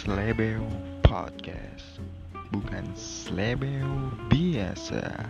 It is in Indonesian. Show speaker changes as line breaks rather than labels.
Slebeo Podcast. Bukan Slebeo biasa.